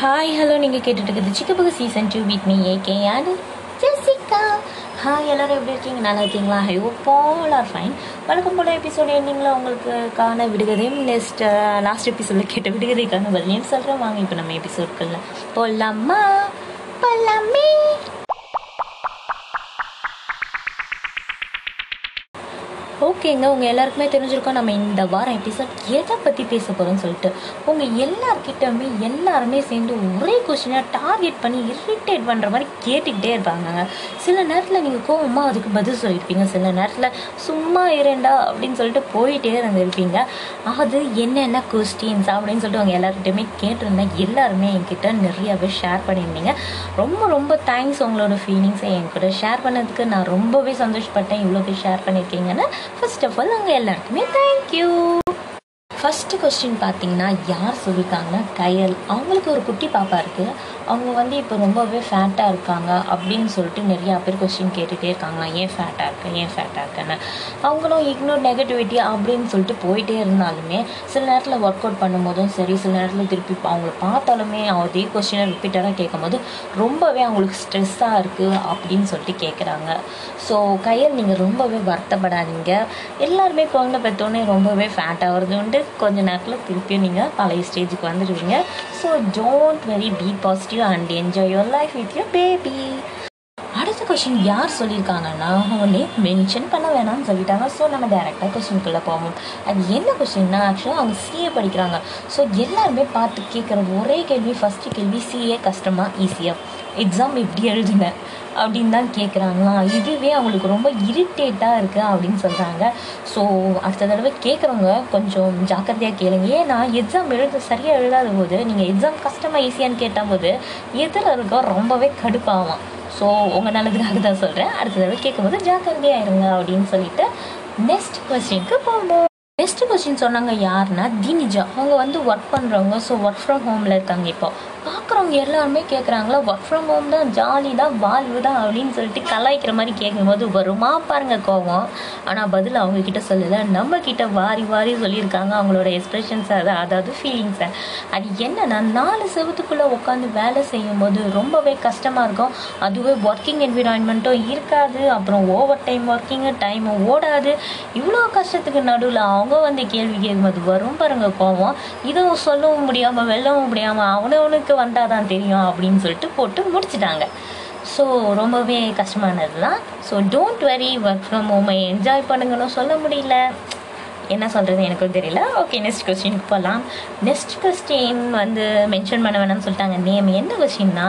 Hi hello நீங்கள் கேட்டுட்டு இருக்குது சிக்கபுக்கு season two with me AK and Jessica hi எல்லோரும் எப்படி இருக்கீங்க? நல்லா இருக்கீங்களா? ஐ ஹோப் ஆர் ஃபைன் வழக்கம் போல் எபிசோடு எண்டிங்கில் உங்களுக்கான விடுகதையும் நெக்ஸ்ட் லாஸ்ட் எபிசோடில் கேட்ட விடுகதைக்கான பதிலையும் சொல்கிறேன் வாங்க இப்போ நம்ம எபிசோட்களில் போலாமா? போலாமே. ஓகேங்க உங்கள் எல்லாருக்குமே தெரிஞ்சிருக்கோம். நம்ம இந்த வாரம் எபிசோட் எதை பற்றி பேச போகிறோம்னு சொல்லிட்டு உங்கள் எல்லார்கிட்டயுமே எல்லாருமே சேர்ந்து ஒரே கொஷினை டார்கெட் பண்ணி இரிட்டேட் பண்ணுற மாதிரி கேட்டுக்கிட்டே இருப்பாங்க சில நேரத்தில் நீங்கள் கோவமாக அதுக்கு பதில் சொல்லியிருப்பீங்க. சில நேரத்தில் சும்மா இரண்டா அப்படின்னு சொல்லிட்டு போயிட்டே இருந்திருப்பீங்க. அது என்னென்ன கொஸ்டின்ஸ் அப்படின்னு சொல்லிட்டு அவங்க எல்லாருக்கிட்டையுமே கேட்டிருந்தேன் எல்லாருமே என்கிட்ட நிறையாவே ஷேர் பண்ணியிருந்தீங்க. ரொம்ப ரொம்ப தேங்க்ஸ் உங்களோட ஃபீலிங்ஸை என் கூட ஷேர் பண்ணதுக்கு நான் ரொம்பவே சந்தோஷப்பட்டேன். இவ்வளோ பேர் ஷேர் பண்ணியிருக்கீங்கன்னு ஃபர்ஸ்ட் ஆஃப் ஆல் அங்கே எல்லாருக்குமே தேங்க்யூ ஃபஸ்ட்டு கொஸ்டின் பார்த்தீங்கன்னா யார் சொல்லியிருக்காங்கன்னா கயல். அவங்களுக்கு ஒரு குட்டி பாப்பா இருக்குது அவங்க வந்து இப்போ ரொம்பவே ஃபேட்டாக இருக்காங்க அப்படின்னு சொல்லிட்டு நிறையா பேர் கொஸ்டின் கேட்டுகிட்டே இருக்காங்களா ஏன் ஃபேட்டாக இருக்கேன் ஏன் ஃபேட்டாக இருக்கேன்னு? அவங்களும் இக்னோர் நெகட்டிவிட்டி அப்படின்னு சொல்லிட்டு போயிட்டே இருந்தாலுமே சில நேரத்தில் ஒர்க் அவுட் பண்ணும்போதும் சரி சில நேரத்தில் திருப்பி அவங்கள பார்த்தாலுமே அதே கொஸ்டினை ரிப்பீட்டடாக கேட்கும்போது ரொம்பவே அவங்களுக்கு ஸ்ட்ரெஸ்ஸாக இருக்குது அப்படின்னு சொல்லிட்டு கேட்குறாங்க ஸோ கையல் நீங்கள் ரொம்பவே வருத்தப்படாதீங்க. எல்லாருமே குழந்தை பெற்றோன்னே ரொம்பவே ஃபேட்டாகிறது உண்டு. கொஞ்ச நேரத்தில் திருப்பியும் நீங்கள் பழைய ஸ்டேஜுக்கு வந்துடுவீங்க so don't worry be positive and enjoy your life with your baby அடுத்த கொஷின் யார் சொல்லியிருக்காங்கன்னா உடனே மென்ஷன் பண்ண வேணாம்னு சொல்லிட்டாங்க. ஸோ நம்ம டேரெக்டாக கொஷினுக்குள்ளே போவோம். அது என்ன கொஷின்னா ஆக்சுவலாக அவங்க சிஏ படிக்கிறாங்க. ஸோ எல்லாருமே பார்த்து கேட்குற ஒரே கேள்வி ஃபஸ்ட்டு கேள்வி சிஏ கஷ்டமாக ஈஸியாக எக்ஸாம் எப்படி எழுதுங்க அப்படின்னு தான் கேட்குறாங்களா இதுவே அவங்களுக்கு ரொம்ப இரிட்டேட்டாக இருக்குது அப்படின்னு சொல்கிறாங்க ஸோ அடுத்த தடவை கேட்குறவங்க கொஞ்சம் ஜாக்கிரதையாக கேளுங்க. ஏன்னா எக்ஸாம் எழுத சரியாக எழுதாத போது நீங்கள் எக்ஸாம் கஷ்டமாக ஈஸியான்னு கேட்டால் போது எதில் இருக்கோ ரொம்பவே கடுப்பாகும் ஸோ உங்கள் நல்லதுக்காக தான் சொல்கிறேன் அடுத்த தடவை கேட்கும்போது ஜாக்கிரதையாக இருங்க அப்படின்னு சொல்லிட்டு நெக்ஸ்ட் கொஸ்டினுக்கு போகணும். பெஸ்ட் கொஸ்டின் சொன்னாங்க யாருன்னா தினிஜா. அவங்க வந்து ஒர்க் பண்ணுறவங்க ஸோ ஒர்க் ஃப்ரம் ஹோமில் இருக்காங்க இப்போ. பார்க்குறவங்க எல்லாருமே கேட்குறாங்களா ஒர்க் ஃப்ரம் ஹோம் தான் ஜாலி தான் வாழ்வு தான் அப்படின்னு சொல்லிட்டு கலாய்க்கிற மாதிரி கேட்கும்போது வருமா பாருங்க கோவம். ஆனால் பதில் அவங்கக்கிட்ட சொல்லலை. நம்மக்கிட்ட வாரி வாரி சொல்லியிருக்காங்க அவங்களோட எக்ஸ்ப்ரெஷன்ஸை அதை அதாவது ஃபீலிங்ஸை அது என்னன்னா நாலு செவத்துக்குள்ளே உட்காந்து வேலை செய்யும்போது ரொம்பவே கஷ்டமாக இருக்கும். அதுவே ஒர்க்கிங் என்விரான்மெண்ட்டும் இருக்காது. அப்புறம் ஓவர் டைம் ஒர்க்கிங்கு டைமும் ஓடாது. இவ்வளோ கஷ்டத்துக்கு நடுவில் அவங்க வந்து கேள்வி கேட்கும்போது வரும் பாருங்க கோவம். இதுவும் சொல்லவும் முடியாமல் வெல்லவும் முடியாமல் அவனவனுக்கு வந்தால் தான் தெரியும் அப்படின்னு சொல்லிட்டு போட்டு முடிச்சிட்டாங்க. ஸோ ரொம்பவே கஷ்டமானது தான் so don't worry work from ஹோமை enjoy பண்ணுங்கன்னு சொல்ல முடியல. என்ன சொல்கிறது எனக்கும் தெரியல. ஓகே நெக்ஸ்ட் கொஸ்டினுக்கு போகலாம் நெக்ஸ்ட் கொஸ்டின் வந்து மென்ஷன் பண்ண வேணாம்னு சொல்லிட்டாங்க. நேம் என்ன கொஸ்டின்னா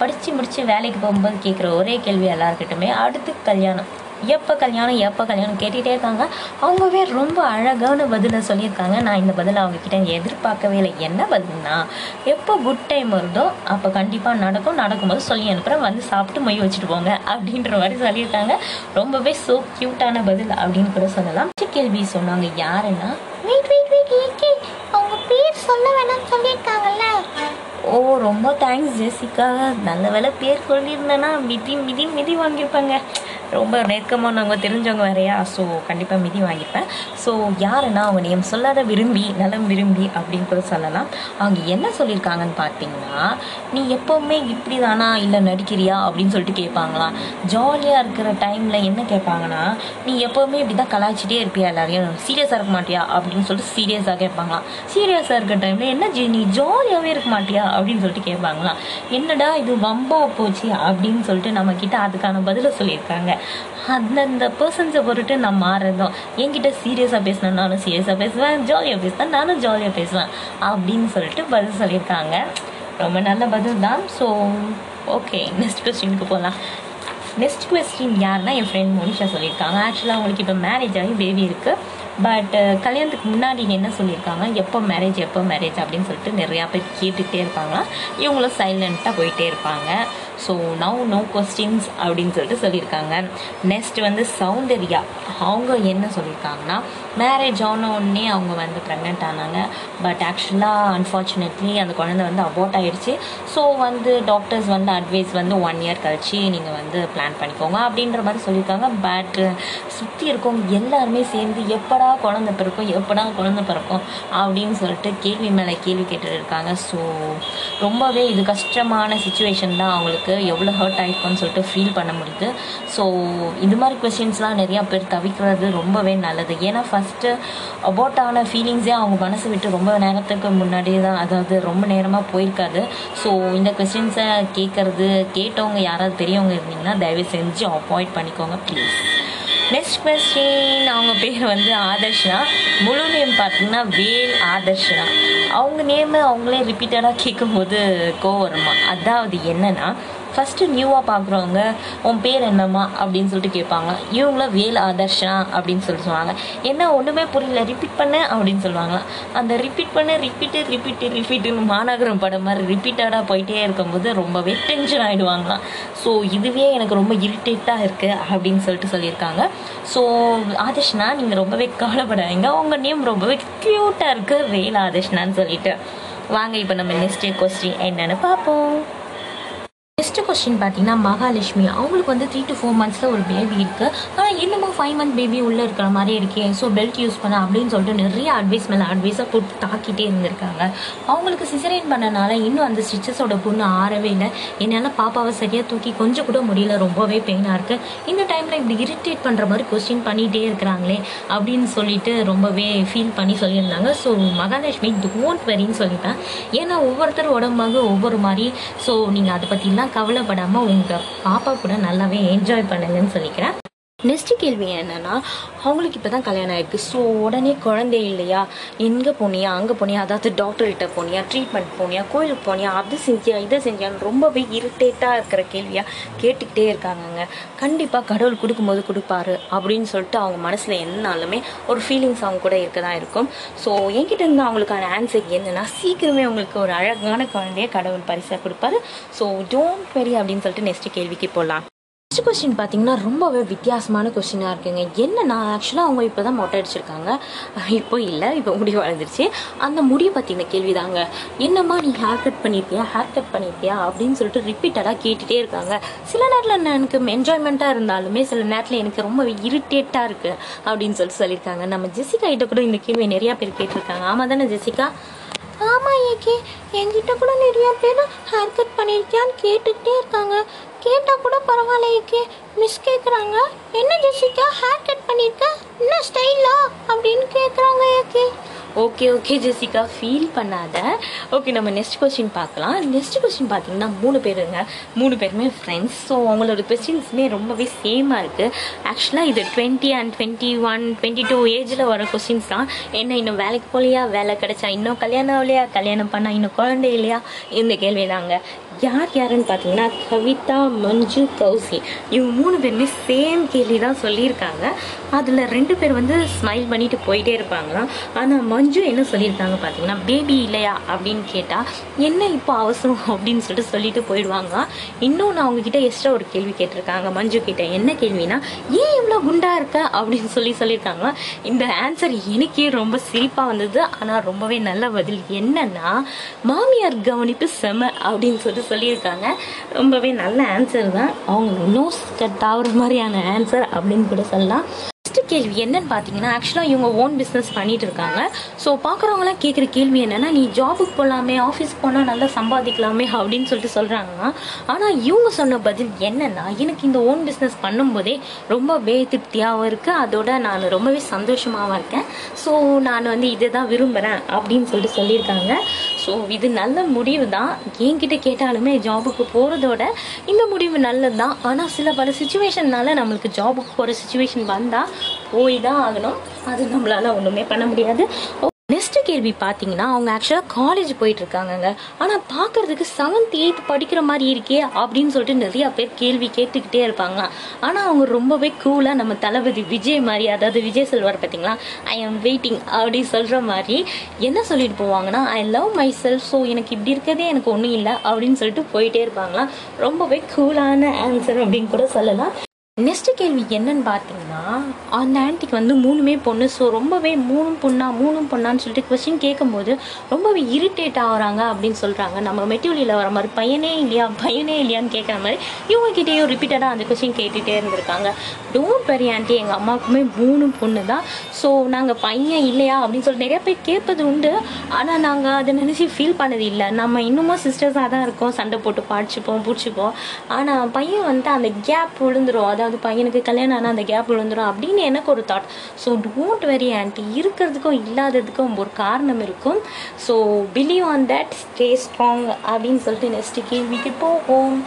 படித்து முடித்து வேலைக்கு போகும்போது கேட்குற ஒரே கேள்வி எல்லாருக்கிட்டுமே அடுத்து கல்யாணம். எப்போ கல்யாணம் எப்போ கல்யாணம் கேட்டுகிட்டே இருக்காங்க. அவங்கவே ரொம்ப அழகான பதிலை சொல்லியிருக்காங்க. நான் இந்த பதிலை அவங்கக்கிட்ட எதிர்பார்க்கவே இல்லை. என்ன பதில்னா எப்போ குட் டைம் வருதோ அப்போ கண்டிப்பாக நடக்கும். நடக்கும்போது சொல்லி அனுப்புகிறேன் வந்து சாப்பிட்டு மொய் வச்சுட்டு போங்க அப்படின்ற மாதிரி சொல்லியிருக்காங்க. ரொம்பவே ஸோ க்யூட்டான பதில் அப்படின்னு கூட சொல்லலாம். கேள்வி சொன்னாங்க யாருன்னா? வெயிட் வெயிட் வெயிட் ஏகே அவங்க பேர் சொல்ல வேணாம்னு சொல்லியிருக்காங்கல்ல. ஓ ரொம்ப தேங்க்ஸ் ஜெசிகா. நல்ல வேலை பேர் சொல்லியிருந்தேன்னா மிதி மிதி மிதி வாங்கியிருப்பாங்க. ரொம்ப நெருக்கமானவங்க தெரிஞ்சவங்க வேறையா? ஸோ கண்டிப்பாக மிதி வாங்கிப்பேன். ஸோ யாருன்னா அவங்க நேம் சொல்லாத விரும்பி நலம் விரும்பி அப்படின்னு கூட சொல்லலாம். அவங்க என்ன சொல்லியிருக்காங்கன்னு பார்த்தீங்கன்னா நீ எப்போவுமே இப்படி தானா இல்லை நடிக்கிறியா? அப்படின்னு சொல்லிட்டு கேட்பாங்களாம் ஜாலியாக இருக்கிற டைமில் என்ன கேட்பாங்கன்னா நீ எப்போவுமே இப்படி தான் கலாய்ச்சிட்டே இருப்பியா எல்லாரையும்? சீரியஸாக இருக்க மாட்டியா? அப்படின்னு சொல்லிட்டு சீரியஸாக கேட்பாங்களாம். சீரியஸாக இருக்கிற டைமில் என்ன ஜி நீ ஜாலியாகவே இருக்க மாட்டியா? அப்படின்னு சொல்லிட்டு கேட்பாங்களாம். என்னடா இது வம்பா போச்சு? அப்படின்னு சொல்லிட்டு நம்மக்கிட்ட அதுக்கான பதிலை சொல்லியிருக்காங்க. அந்தந்த பர்சன்ஸை பொறுட்டு நான் மாறுறதும் என்கிட்ட சீரியஸாக பேசினா நானும் சீரியஸாக பேசுவேன். ஜாலியாக பேசினா நானும் ஜாலியாக பேசுவேன். அப்படின்னு சொல்லிட்டு பதில் சொல்லியிருக்காங்க. ரொம்ப நல்ல பதில் தான். ஸோ ஓகே நெக்ஸ்ட் கொஸ்டினுக்கு போகலாம் நெக்ஸ்ட் கொஸ்டின் யாருன்னா என் ஃப்ரெண்ட் மோனிஷா சொல்லியிருக்காங்க. ஆக்சுவலாக அவங்களுக்கு இப்போ மேரேஜ் ஆகி பேபி இருக்குது பட் கல்யாணத்துக்கு முன்னாடி என்ன சொல்லியிருக்காங்க? எப்போ மேரேஜ் எப்போ மேரேஜ் அப்படின்னு சொல்லிட்டு நிறையா பேர் கேட்டுகிட்டே இருப்பாங்களா இவங்களும் சைலண்ட்டாக போயிட்டே இருப்பாங்க. ஸோ நவ் நோ கொஸ்டின்ஸ் அப்படின்னு சொல்லிட்டு சொல்லியிருக்காங்க. நெக்ஸ்ட் வந்து சௌந்தர்யா. அவங்க என்ன சொல்லியிருக்காங்கன்னா மேரேஜ் ஆன உடனே அவங்க வந்து ப்ரெக்னென்ட் ஆனாங்க. பட் ஆக்சுவலாக அன்ஃபார்ச்சுனேட்லி அந்த குழந்தை வந்து அபோர்ட் ஆகிடுச்சு ஸோ வந்து டாக்டர்ஸ் வந்து அட்வைஸ் வந்து ஒன் இயர் கழிச்சு நீங்கள் வந்து பிளான் பண்ணிக்கோங்க அப்படின்ற மாதிரி சொல்லியிருக்காங்க. பட் சுற்றி இருக்கவங்க எல்லாருமே சேர்ந்து எப்படா குழந்தை பிறக்கும் எப்படா குழந்தை பிறக்கும் அப்படின்னு சொல்லிட்டு கேள்வி மேலே கேள்வி கேட்டுட்டு இருக்காங்க. ஸோ ரொம்பவே இது கஷ்டமான சுச்சுவேஷன் தான் அவங்களுக்கு எவ்வளோ ஹர்ட் ஆகிருக்குன்னு சொல்லிட்டு ஃபீல் பண்ண முடியுது. ஸோ இது மாதிரி கொஷின்ஸ்லாம் நிறையா பேர் தவிர்க்கிறது ரொம்பவே நல்லது. ஏன்னா ஃபஸ்ட்டு அபோட் ஆன ஃபீலிங்ஸே அவங்க மனசு விட்டு ரொம்ப நேரத்துக்கு முன்னாடியே தான் அதாவது ரொம்ப நேரமாக போயிருக்காது. ஸோ இந்த கொஷின்ஸை கேட்குறது கேட்டவங்க யாராவது பெரியவங்க இருந்தீங்கன்னா தயவு செஞ்சு அவாய்ட் பண்ணிக்கோங்க ப்ளீஸ் நெக்ஸ்ட் கொஸ்டின் அவங்க பேர் வந்து ஆதர்ஷனா? முழு நேம் பார்த்தீங்கன்னா வேல் ஆதர்ஷனா. அவங்க நேமு அவங்களே ரிப்பீட்டடாக கேட்கும்போது கோவம் வருமா? அதாவது என்னன்னா ஃபஸ்ட்டு நியூவாக பார்க்குறவங்க உன் பேர் என்னம்மா? அப்படின்னு சொல்லிட்டு கேட்பாங்க. இவங்கள வேல் ஆதர்ஷனா அப்படின்னு சொல்லிட்டு சொல்லுவாங்க. என்ன ஒன்றுமே புரியல. ரிப்பீட் பண்ண அப்படின்னு சொல்லுவாங்க. அந்த ரிப்பீட் பண்ண ரிப்பீட்டு ரிப்பீட்டு ரிப்பீட்டுன்னு மாநகரம் படம் மாதிரி ரிப்பீட்டடாக போயிட்டே இருக்கும்போது ரொம்பவே டென்ஷன் ஆகிடுவாங்களாம் ஸோ இதுவே எனக்கு ரொம்ப இரிட்டேட்டாக இருக்குது அப்படின்னு சொல்லிட்டு சொல்லியிருக்காங்க. ஸோ ஆதர்ஷ்னா நீங்கள் ரொம்பவே கவலைப்படாதீங்க. உங்கள் நேம் ரொம்பவே க்யூட்டாக இருக்குது வேல் ஆதர்ஷ்னான்னு சொல்லிட்டு. வாங்க இப்போ நம்ம நெக்ஸ்ட் கொஸ்டின் என்னென்னு பார்ப்போம். நெக்ஸ்ட் கொஸ்டின் பார்த்தீங்கன்னா மகாலட்சுமி. அவங்களுக்கு வந்து த்ரீ டு ஃபோர் மந்த்ஸில் ஒரு பேபி இருக்குது ஆனால் இன்னமும் ஃபைவ் மந்த் பேபி உள்ளே இருக்கிற மாதிரி இருக்கே. ஸோ பெல்ட் யூஸ் பண்ண அப்படின்னு சொல்லிட்டு நிறைய அட்வைஸ் மேலே அட்வைஸாக போட்டு தாக்கிட்டே இருந்திருக்காங்க. அவங்களுக்கு சிசரேன் பண்ணனால இன்னும் அந்த ஸ்டிச்சஸோட புண்ணு ஆறவே இல்லை. என்னால் பாப்பாவை சரியாக தூக்கி கொஞ்சம் கூட முடியல. ரொம்பவே பெயினாக இருக்குது இந்த டைமில் இப்படி இரிட்டேட் பண்ணுற மாதிரி கொஸ்டின் பண்ணிகிட்டே இருக்கிறாங்களே அப்படின்னு சொல்லிட்டு ரொம்பவே ஃபீல் பண்ணி சொல்லியிருந்தாங்க. ஸோ மகாலட்சுமி டோன்ட் வெரின்னு சொல்லிட்டேன் ஏன்னா ஒவ்வொருத்தர் உடம்பாக ஒவ்வொரு மாதிரி. ஸோ நீங்கள் அதை பற்றிலாம் கவலைப்படாமல் உங்கள் பாப்பா கூட நல்லாவே என்ஜாய் பண்ணுங்கன்னு சொல்லிக்கிறேன். நெக்ஸ்ட்டு கேள்வி என்னென்னா அவங்களுக்கு இப்போ தான் கல்யாணம் ஆயிருக்கு. ஸோ உடனே குழந்தை இல்லையா? எங்கே போனியா? அங்கே போனியா? அதாவது டாக்டர்கிட்ட போனியா? ட்ரீட்மெண்ட் போனியா? கோயிலுக்கு போனியா? அது செஞ்சியா? இதை செஞ்சியான்னு ரொம்பவே இரிட்டேட்டாக இருக்கிற கேள்வியாக கேட்டுக்கிட்டே இருக்காங்கங்க. கண்டிப்பாக கடவுள் கொடுக்கும்போது கொடுப்பாரு அப்படின்னு சொல்லிட்டு அவங்க மனசில் என்னாலுமே ஒரு ஃபீலிங்ஸ் அவங்க கூட இருக்க தான் இருக்கும். ஸோ என்கிட்ட இருந்து அவங்களுக்கான ஆன்சர் என்னென்னா சீக்கிரமே அவங்களுக்கு ஒரு அழகான குழந்தைய கடவுள் பரிசாக கொடுப்பாரு. ஸோ டோன்ட் வெரி அப்படின்னு சொல்லிட்டு நெக்ஸ்ட் கேள்விக்கு போகலாம் நெக்ஸ்ட் கொஸ்டின் பார்த்தீங்கன்னா ரொம்பவே வித்தியாசமான கொஸ்டினாக இருக்குங்க. என்னன்னா ஆக்சுவலாக அவங்க இப்போ தான் மொட்டை அடிச்சிருக்காங்க? இப்போ இல்லை இப்போ முடி வளர்ந்துருச்சு. அந்த முடி பற்றின கேள்வி தாங்க என்னம்மா நீ ஹேர் கட் பண்ணியிருக்கியா ஹேர் கட் பண்ணியிருப்பியா அப்படின்னு சொல்லிட்டு ரிப்பீட்டடாக கேட்டுகிட்டே இருக்காங்க. சில நேரத்தில் எனக்கு என்ஜாய்மெண்ட்டாக இருந்தாலுமே சில நேரத்தில் எனக்கு ரொம்ப இரிட்டேட்டாக இருக்குது அப்படின்னு சொல்லிட்டு சொல்லியிருக்காங்க. நம்ம ஜெசிகா கிட்ட கூட இந்த கேள்வி நிறையா பேர் கேட்டிருக்காங்க. ஆமாம் தானே ஜெசிகா? ஆமாம் ஏகே என்கிட்ட கூட நிறைய பேர் ஹேர் கட் பண்ணியிருக்கியான்னு கேட்டுக்கிட்டே இருக்காங்க. கேட்டால் கூட பரவாயில்லையே மிஸ் கேட்குறாங்க என்ன ஜெசிகா ஹேர் கட் பண்ணியிருக்க? என்ன ஸ்டைலா அப்படின்னு கேட்குறாங்க AK. Okay okay Jessica. Feel பண்ணாத. ஓகே நம்ம நெக்ஸ்ட் கொஸ்டின் பார்க்கலாம். நெக்ஸ்ட் கொஸ்டின் பார்த்தீங்கன்னா மூணு பேருங்க மூணு பேருமே ஃப்ரெண்ட்ஸ் ஸோ அவங்களோட கொஸ்டின்ஸுமே ரொம்பவே சேமாக இருக்குது ஆக்சுவலாக இது twenty and twenty one twenty two ஏஜில் வர கொஸ்டின்ஸ் தான். என்ன இன்னும் வேலைக்கு போகலையா? வேலை கிடைச்சா இன்னும் கல்யாணம் ஆகலையா? கல்யாணம் பண்ணால் இன்னும் குழந்தை இல்லையா? இந்த கேள்வி தாங்க யார் யாருன்னு பார்த்தீங்கன்னா கவிதா மஞ்சு கௌசி. இவங்க மூணு பேருமே சேம் கேள்வி தான் சொல்லியிருக்காங்க. அதில் ரெண்டு பேர் வந்து ஸ்மைல் பண்ணிட்டு போயிட்டே இருப்பாங்களாம் ஆனால் மஞ்சு என்ன சொல்லியிருக்காங்க பார்த்தீங்கன்னா பேபி இல்லையா? அப்படின்னு கேட்டால் என்ன இப்போ அவசரம்? அப்படின்னு சொல்லிட்டு சொல்லிட்டு போயிடுவாங்க. இன்னும் நான் அவங்கக்கிட்ட எக்ஸ்ட்ரா ஒரு கேள்வி கேட்டிருக்காங்க. மஞ்சு கிட்ட என்ன கேள்வினா ஏன் இவ்வளோ குண்டா இருக்க? அப்படின்னு சொல்லி சொல்லியிருக்காங்க. இந்த ஆன்சர் எனக்கே ரொம்ப சிரிப்பாக வந்தது. ஆனால் ரொம்பவே நல்ல பதில் என்னன்னா மாமியார் கவனிப்பு செம அப்படின்னு சொல்லிட்டு சொல்லியிருக்காங்க. ரொம்பவே நல்ல ஆன்சர் தான். அவங்க நோஸ் கட் ஆகிற மாதிரியான ஆன்சர் அப்படின்னு கூட சொல்லலாம். ஃபஸ்ட்டு கேள்வி என்னன்னு பார்த்தீங்கன்னா ஆக்சுவலாக இவங்க ஓன் பிஸ்னஸ் பண்ணிட்டு இருக்காங்க. ஸோ பார்க்குறவங்களாம் கேட்குற கேள்வி என்னென்னா நீ ஜாபுக்கு போகலாமே ஆஃபீஸ்க்கு போனால் நல்லா சம்பாதிக்கலாமே அப்படின்னு சொல்லிட்டு சொல்கிறாங்கன்னா ஆனால் இவங்க சொன்ன பதில் என்னென்னா எனக்கு இந்த ஓன் பிஸ்னஸ் பண்ணும்போதே ரொம்பவே திருப்தியாகவும் இருக்குது அதோட நான் ரொம்பவே சந்தோஷமாகவும் இருக்கேன். ஸோ நான் வந்து இதை தான் விரும்புகிறேன் அப்படின்னு சொல்லிட்டு சொல்லியிருக்காங்க. ஸோ இது நல்ல முடிவு தான் என்கிட்ட கேட்டாலுமே ஜாபுக்கு போகிறதோட இந்த முடிவு நல்லது தான் ஆனால் சில பல சுச்சுவேஷன்னால நம்மளுக்கு ஜாபுக்கு போகிற சுச்சுவேஷன் வந்தால் போய் தான் ஆகணும். அது நம்மளால ஒன்றுமே பண்ண முடியாது. நெக்ஸ்ட் கேள்வி பார்த்தீங்கன்னா அவங்க ஆக்சுவலாக காலேஜ் போயிட்டு இருக்காங்கங்க ஆனால் பார்க்கறதுக்கு செவன்த் எயித் படிக்கிற மாதிரி இருக்கே அப்படின்னு சொல்லிட்டு நிறையா பேர் கேள்வி கேட்டுக்கிட்டே இருப்பாங்க. ஆனால் அவங்க ரொம்பவே கூலாக நம்ம தளபதி விஜய் மாதிரி அதாவது விஜய் செல்வார் பார்த்தீங்களா ஐ ஆம் வெயிட்டிங் அப்படி சொல்கிற மாதிரி என்ன சொல்லிட்டு போவாங்கன்னா I love myself so எனக்கு இப்படி இருக்கிறதே எனக்கு ஒன்றும் இல்லை அப்படின்னு சொல்லிட்டு போயிட்டே இருப்பாங்களாம். ரொம்பவே கூலான ஆன்சர் அப்படின்னு கூட சொல்லலாம். நெக்ஸ்ட் கேள்வி என்னன்னு பார்த்தீங்கன்னா அந்த ஆண்டிக்கு வந்து மூணுமே பொண்ணு. ஸோ ரொம்பவே மூணும் பொண்ணா மூணும் பொண்ணான்னு சொல்லிட்டு கொஸ்டின் கேட்கும்போது ரொம்பவே இரிட்டேட் ஆகிறாங்க அப்படின்னு சொல்கிறாங்க நம்ம மெட்டீரியலில் வர மாதிரி பையனே இல்லையா பையனே இல்லையான்னு கேட்குற மாதிரி இவங்ககிட்டயும் ரிப்பீட்டடாக அந்த கொஸ்டின் கேட்டுகிட்டே இருந்திருக்காங்க. டோன்ட் பெரிய ஆன்ட்டி எங்கள் அம்மாவுக்குமே மூணு பொண்ணு தான். ஸோ நாங்கள் பையன் இல்லையா அப்படின்னு சொல்லிட்டு நிறைய பேர் கேட்பது உண்டு. ஆனால் நாங்கள் அதை நினச்சி ஃபீல் பண்ணது இல்லை. நம்ம இன்னமும் சிஸ்டர்ஸாக தான் இருக்கோம். சண்டை போட்டு பாடிச்சுப்போம் பிடிச்சிப்போம். ஆனால் பையன் வந்து அந்த கேப் விழுந்துரும். ஏதாவது பையனுக்கு கல்யாணம் ஆனால் அந்த கேப் விழுந்துடும் அப்படின்னு எனக்கு ஒரு thought so don't worry aunty இருக்கிறதுக்கும் இல்லாததுக்கும் ஒரு காரணம் இருக்கும். So believe on that stay strong அப்படின்னு சொல்லிட்டு நெக்ஸ்ட் கேள்விக்கு போவோம்.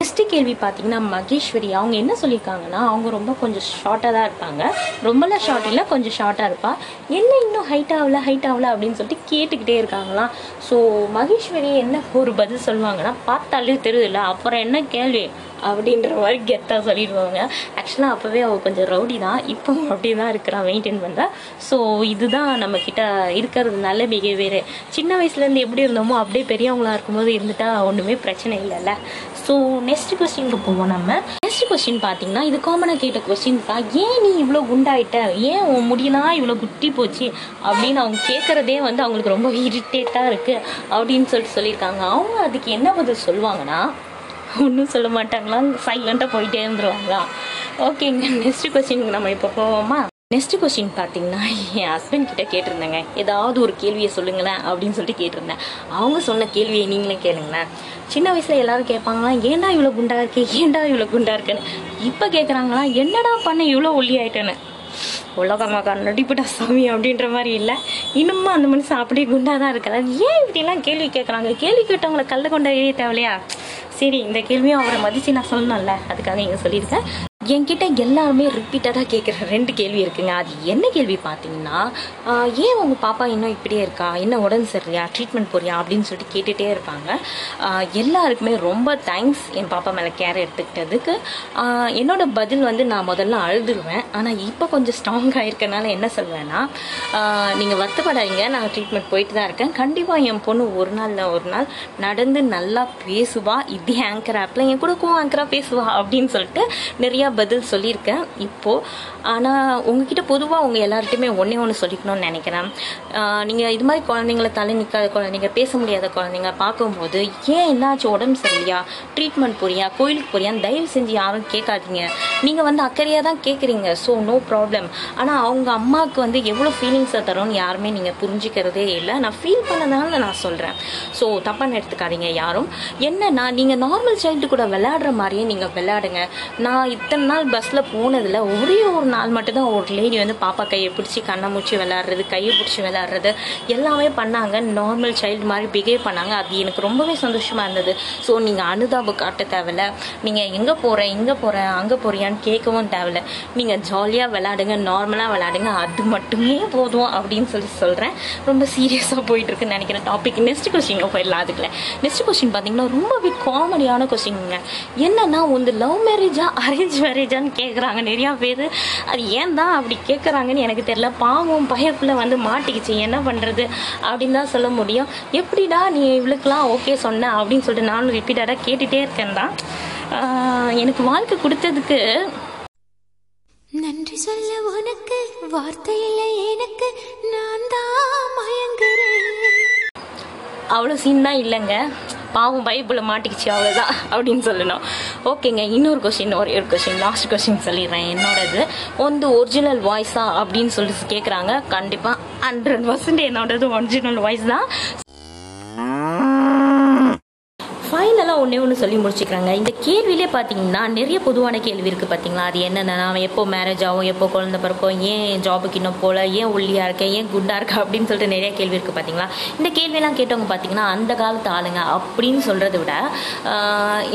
நெக்ஸ்ட் கேள்வி பார்த்தீங்கன்னா மகேஸ்வரி அவங்க என்ன சொல்லியிருக்காங்கன்னா அவங்க ரொம்ப கொஞ்சம் ஷார்ட்டாக தான் இருப்பாங்க. ரொம்பலாம் ஷார்ட் இல்லை கொஞ்சம் ஷார்ட்டாக இருப்பா. என்ன இன்னும் ஹைட் ஆகல ஹைட் ஆகல அப்படின்னு சொல்லிட்டு கேட்டுக்கிட்டே இருக்காங்களாம். ஸோ மகேஸ்வரி என்ன ஒரு பதில் சொல்லுவாங்கன்னா பார்த்தாலே தெரியுதுல்ல அப்புறம் என்ன கேள்வி? அப்படின்ற மாதிரி கெத்தாக சொல்லிடுவாங்க. ஆக்சுவலாக அப்போவே அவள் கொஞ்சம் ரவுடி தான். இப்போ அப்படி தான் இருக்கிறான் மெயின்டைன் பண்ணுறா ஸோ இதுதான் நம்மக்கிட்ட இருக்கிறது நல்ல பிஹேவியரு சின்ன வயசுலேருந்து எப்படி இருந்தோமோ அப்படியே பெரியவங்களா இருக்கும்போது இருந்துட்டா ஒன்றுமே பிரச்சனை இல்லைல்ல. ஸோ நெக்ஸ்ட் கொஸ்டினுக்கு போவோம் நம்ம. நெக்ஸ்ட் கொஸ்டின் பார்த்தீங்கன்னா இது காமனாக கேட்ட கொஸ்டின் தான். ஏன் நீ இவ்வளோ குண்டாயிட்ட? ஏன் உன் முடியலாம் இவ்வளோ குட்டி போச்சு? அப்படின்னு அவங்க கேட்குறதே வந்து அவங்களுக்கு ரொம்ப இரிட்டேட்டாக இருக்குது அப்படின்னு சொல்லிட்டு சொல்லியிருக்காங்க. அவங்க அதுக்கு என்ன பதில் சொல்லுவாங்கன்னா ஒன்றும் சொல்ல மாட்டாங்களா? சைலண்ட்டாக போயிட்டே இருந்துருவாங்களா? ஓகேங்க நெக்ஸ்ட் கொஸ்டினுக்கு நம்ம இப்போ போவோமா? நெக்ஸ்ட் கொஸ்டின் பார்த்தீங்கன்னா என் ஹஸ்பண்ட் கிட்ட கேட்டிருந்தேங்க. ஏதாவது ஒரு கேள்வியை சொல்லுங்களேன் அப்படின்னு சொல்லிட்டு கேட்டிருந்தேன். அவங்க சொன்ன கேள்வியை நீங்களே கேளுங்களேன். சின்ன வயசில் எல்லாரும் கேட்பாங்களா ஏன்டா இவ்வளோ குண்டா இருக்கே? ஏன்டா இவ்வளோ குண்டா இருக்குன்னு? இப்போ கேட்குறாங்களா என்னடா பண்ண இவ்வளோ ஒல்லி ஆயிட்டேன்னு? உலகமாக நடிப்புடா சாமி அப்படின்ற மாதிரி இல்லை. இன்னுமும் அந்த மனுஷன் அப்படியே குண்டாக தான் இருக்காது ஏன் இப்படிலாம் கேள்வி கேட்குறாங்க கேள்வி கேட்டவங்களை கல்ல கொண்ட ஏறிய தேவையா சரி இந்த கேள்வியும் அவரை மதித்து நான் சொல்லணும்ல அதுக்காக இங்கே சொல்லியிருக்கேன். என்கிட்ட எல்லாருமே ரிப்பீட்டடாக கேட்குற ரெண்டு கேள்வி இருக்குங்க. அது என்ன கேள்வி பார்த்தீங்கன்னா ஏன் உங்கள் பாப்பா இன்னும் இப்படியே இருக்கா? என்ன உடம்பு சரியா ட்ரீட்மெண்ட் போறியா? அப்படின்னு சொல்லிட்டு கேட்டுகிட்டே இருப்பாங்க. எல்லாருக்குமே ரொம்ப தேங்க்ஸ் என் பாப்பா மேலே கேர் எடுத்துக்கிட்டதுக்கு. என்னோடய என்னோட பதில் வந்து நான் முதல்ல அழுதுருவேன். ஆனால் இப்போ கொஞ்சம் ஸ்ட்ராங் ஆகிருக்கனால என்ன சொல்வேன்னா நீங்கள் வருத்தப்படாதீங்க. நான் ட்ரீட்மெண்ட் போயிட்டு தான் இருக்கேன். கண்டிப்பாக என் பொண்ணு ஒரு நாள் ஒரு நாள் நடந்து நல்லா பேசுவா. இதே ஆங்கர் ஆப்பில் என் கூட கோ ஆங்கராக பேசுவா. அப்படின்னு சொல்லிட்டு நிறையா பதில் சொல்லியிருக்கேன். இப்போது ஆனால் உங்ககிட்ட பொதுவாக உங்கள் எல்லார்ட்டையுமே ஒன்றே ஒன்று சொல்லிக்கணும்னு நினைக்கிறேன். நீங்கள் இது மாதிரி குழந்தைங்கள தலை நிற்காத குழந்தைங்க பேச முடியாத குழந்தைங்க பார்க்கும்போது ஏன் என்னாச்சு உடம்பு சரியில்லையா? ட்ரீட்மெண்ட் போறியா? கோயிலுக்கு போறியான்னு தயவு செஞ்சு யாரும் கேட்காதீங்க. நீங்கள் வந்து அக்கறையாக தான் கேட்குறீங்க. ஸோ நோ ப்ராப்ளம் ஆனால் அவங்க அம்மாவுக்கு வந்து எவ்வளோ ஃபீலிங்ஸை தரும்னு யாருமே நீங்கள் புரிஞ்சுக்கிறதே இல்லை. நான் ஃபீல் பண்ணதால நான் சொல்கிறேன் ஸோ தப்பாக எடுத்துக்காதீங்க யாரும். என்னன்னா நீங்கள் நார்மல் சைல்டு கூட விளையாடுற மாதிரியே நீங்கள் விளையாடுங்க. நான் இத்தனை நாள் பஸ்ஸில் போனதில் ஒரே ஒரு நாள் மட்டும்தான் ஒரு லேடி வந்து பாப்பா கையை பிடிச்சி கண்ணை மூச்சு விளாட்றது கையை பிடிச்சி விளாட்றது எல்லாமே பண்ணாங்க. நார்மல் சைல்டு மாதிரி பிஹேவ் பண்ணாங்க. அது எனக்கு ரொம்பவே சந்தோஷமாக இருந்தது. ஸோ நீங்கள் அனுதாபம் காட்ட தேவையில்ல. நீங்கள் எங்கே போகிறேன் இங்கே போகிறேன் அங்கே போறியான்னு கேட்கவும் தேவையில்ல. நீங்கள் ஜாலியாக விளாடுங்க நார்மலாக விளாடுங்க அது மட்டுமே போதும் அப்படின்னு சொல்லி சொல்கிறேன் ரொம்ப சீரியஸாக போயிட்டுருக்குன்னு நினைக்கிறேன். டாபிக் நெக்ஸ்ட் கொஸ்டின் போயிடலாம் அதுக்குள்ள. நெக்ஸ்ட் கொஸ்டின் பார்த்தீங்கன்னா ரொம்பவே காமெடியான கொஸ்டின்ங்க என்னன்னா வந்து லவ் மேரேஜாக அரேஞ்ச் மேரேஜான்னு கேட்குறாங்க நிறையா பேர் அது ஏன் தான் அப்படி கேட்குறாங்கன்னு எனக்கு தெரியல. பாவம் பயப்புல வந்து மாட்டிக்கிச்சு. என்ன பண்ணுறது அப்படின்னு தான் சொல்ல முடியும். எப்படிடா நீ இவளுக்கெல்லாம் ஓகே சொன்ன அப்படின்னு சொல்லிட்டு நானும் ரிப்பீட்டடாக கேட்டுகிட்டே இருக்கேன் தான் எனக்கு வாழ்க்கை கொடுத்ததுக்கு நன்றி சொல்ல உனக்கு வார்த்தை இல்லை எனக்கு. நான் தான் மயங்குறேன். அவ்வளோ சீன் தான் இல்லைங்க. பாவம் பைபிளில் மாட்டிக்கிச்சு அவ்வளோதான் அப்படின்னு சொல்லணும். ஓகேங்க இன்னொரு கொஷின் ஒரே ஒரு கொஷின் லாஸ்ட் கொஸ்டின் சொல்லிடுறேன். என்னோடது? வந்து ஒரிஜினல் வாய்ஸா அப்படின்னு சொல்லிட்டு கேட்குறாங்க கண்டிப்பாக ஹண்ட்ரட் பர்சன்ட் என்னோடது ஒரிஜினல் வாய்ஸ் தான். ஃபைனலாக ஒன்றே ஒன்று சொல்லி முடிச்சுக்கிறாங்க. இந்த கேள்வியிலே பார்த்தீங்கன்னா நிறைய பொதுவான கேள்வி இருக்குது பார்த்தீங்களா அது என்னென்ன நான் எப்போ மேரேஜ் ஆகும் எப்போ குழந்தை பிறக்கும் ஏன் ஜாபுக்கு இன்னும் போகல ஏன் ஒல்லியாக இருக்கேன் ஏன் குண்டாக இருக்கா அப்படின்னு சொல்லிட்டு நிறைய கேள்வி இருக்குது பார்த்தீங்களா இந்த கேள்வியெல்லாம் கேட்டவங்க பார்த்தீங்கன்னா அந்த காலத்து ஆளுங்க அப்படின்னு சொல்கிறத விட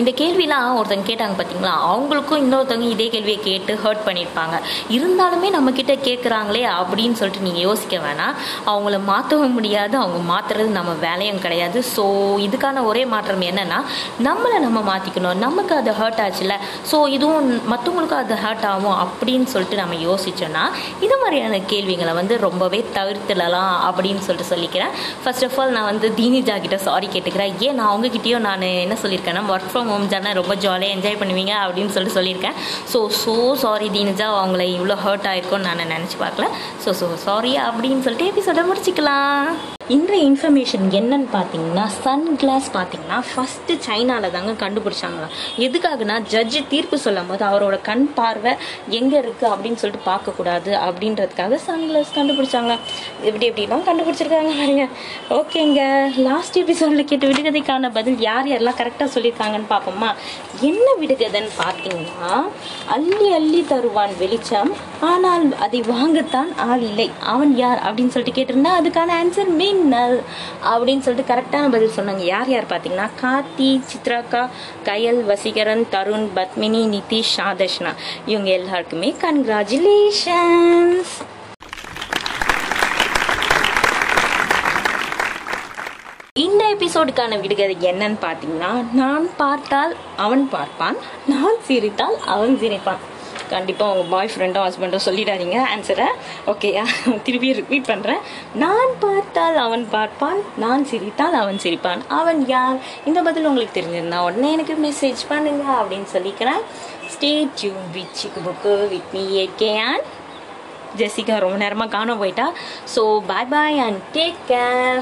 இந்த கேள்விலாம் ஒருத்தங்க கேட்டாங்க பார்த்தீங்களா அவங்களுக்கும் இன்னொருத்தவங்க இதே கேள்வியை கேட்டு ஹர்ட் பண்ணியிருப்பாங்க. இருந்தாலுமே நம்மக்கிட்ட கேட்குறாங்களே அப்படின்னு சொல்லிட்டு நீங்கள் யோசிக்க வேணாம். அவங்கள மாற்றவும் முடியாது. அவங்க மாற்றுறது நம்ம வேலையும் கிடையாது. ஸோ இதுக்கான ஒரே மாற்றம் என்னென்னா நம்மளை நம்ம மாற்றிக்கணும் நமக்கு அது ஹர்ட் ஆச்சுல ஸோ இதுவும் மற்றவங்களுக்கும் அது ஹர்ட் ஆகும் அப்படின்னு சொல்லிட்டு நம்ம யோசிச்சோன்னா இது மாதிரியான கேள்விகளை வந்து ரொம்பவே தவிர்த்துடலாம் அப்படின்னு சொல்லிட்டு சொல்லிக்கிறேன். ஃபர்ஸ்ட் ஆஃப் ஆல் நான் வந்து தீனிஜா கிட்ட சாரி கேட்டுக்கிறேன். ஏன் நான் அவங்ககிட்டயும் நான் என்ன சொல்லியிருக்கேன்னா ஒர்க் ஃப்ரம் ஹோம் தானே ரொம்ப ஜாலியாக என்ஜாய் பண்ணுவீங்க அப்படின்னு சொல்லிட்டு சொல்லியிருக்கேன். ஸோ ஸோ சாரி தீனிஜா அவங்கள இவ்வளோ ஹர்ட் ஆயிருக்கும்னு நான் நினச்சி பார்க்கல. ஸோ ஸோ சாரி அப்படின்னு சொல்லிட்டு எபிசோட முடிச்சுக்கலாம். இன்றைய இன்ஃபர்மேஷன் என்னன்னு பார்த்தீங்கன்னா சன் கிளாஸ் பார்த்தீங்கன்னா ஃபஸ்ட்டு சைனாவில் தாங்க கண்டுபிடிச்சாங்களாம் எதுக்காகனா ஜட்ஜு தீர்ப்பு சொல்லும் போது அவரோட கண் பார்வை எங்கே இருக்குது அப்படின்னு சொல்லிட்டு பார்க்கக்கூடாது அப்படின்றதுக்காக சன் கிளாஸ் கண்டுபிடிச்சாங்களாம் இப்படி எப்படிலாம் கண்டுபிடிச்சிருக்காங்க பாருங்க. ஓகேங்க லாஸ்ட் எபிசோடில் கேட்டு விடுகதைக்கான பதில் யார் யாரெல்லாம் கரெக்டாக சொல்லியிருக்காங்கன்னு பார்ப்போமா? என்ன விடுகதைன்னு பார்த்தீங்கன்னா அள்ளி அள்ளி தருவான் வெளிச்சம் ஆனால் அதை வாங்கத்தான் ஆள் இல்லை. அவன் யார் அப்படின்னு சொல்லிட்டு கேட்டிருந்தா அதுக்கான ஆன்சர் மெயின் மின்னல் அப்படின்னு சொல்லிட்டு கரெக்டான பதில் சொன்னாங்க. யார் யார் பார்த்தீங்கன்னா? கார்த்தி சித்ராக்கா கயல் வசீகரன் தருண் பத்மினி நிதிஷ் ஆதர்ஷ்னா. இவங்க எல்லாருக்குமே கன்க்ராச்சுலேஷன்ஸ் இந்த எபிசோடுக்கான விடுகதை என்னன்னு பார்த்தீங்கன்னா நான் பார்த்தால் அவன் பார்ப்பான் நான் சிரித்தால் அவன் சிரிப்பான். கண்டிப்பாக உங்கள் பாய் ஃப்ரெண்டும் ஹஸ்பண்டும் சொல்லிடாதீங்க. ஆன்சரை ஓகேயா திருப்பி ரிப்பீட் பண்ணுறேன் நான் பார்த்தால் அவன் பார்ப்பான் நான் சிரித்தால் அவன் சிரிப்பான். அவன் யார்? இந்த பதில் உங்களுக்கு தெரிஞ்சிருந்தா உடனே எனக்கு மெசேஜ் பண்ணுங்க அப்படின்னு சொல்லிக்கிறேன். Stay tuned with book with me AK and Jessica ரொம்ப நேரமாக காண போயிட்டா. So bye bye and take care